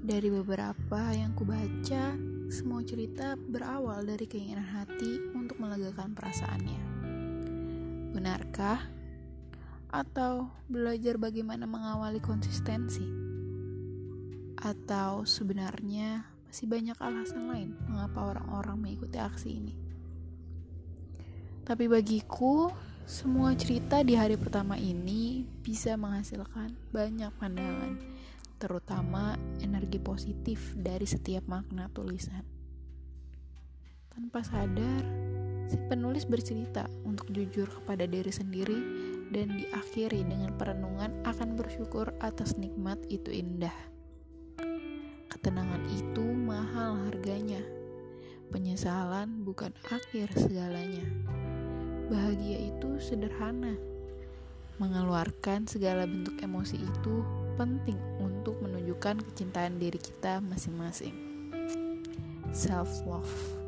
Dari beberapa yang kubaca, semua cerita berawal dari keinginan hati untuk melegakan perasaannya. Benarkah? Atau belajar bagaimana mengawali konsistensi? Atau sebenarnya masih banyak alasan lain mengapa orang-orang mengikuti aksi ini? Tapi bagiku, semua cerita di hari pertama ini bisa menghasilkan banyak pandangan, terutama energi positif dari setiap makna tulisan. Tanpa sadar, si penulis bercerita untuk jujur kepada diri sendiri dan diakhiri dengan perenungan akan bersyukur atas nikmat itu indah. Ketenangan itu mahal harganya. Penyesalan bukan akhir segalanya. Bahagia itu sederhana. Mengeluarkan segala bentuk emosi itu penting untuk menunjukkan kecintaan diri kita masing-masing. Self love.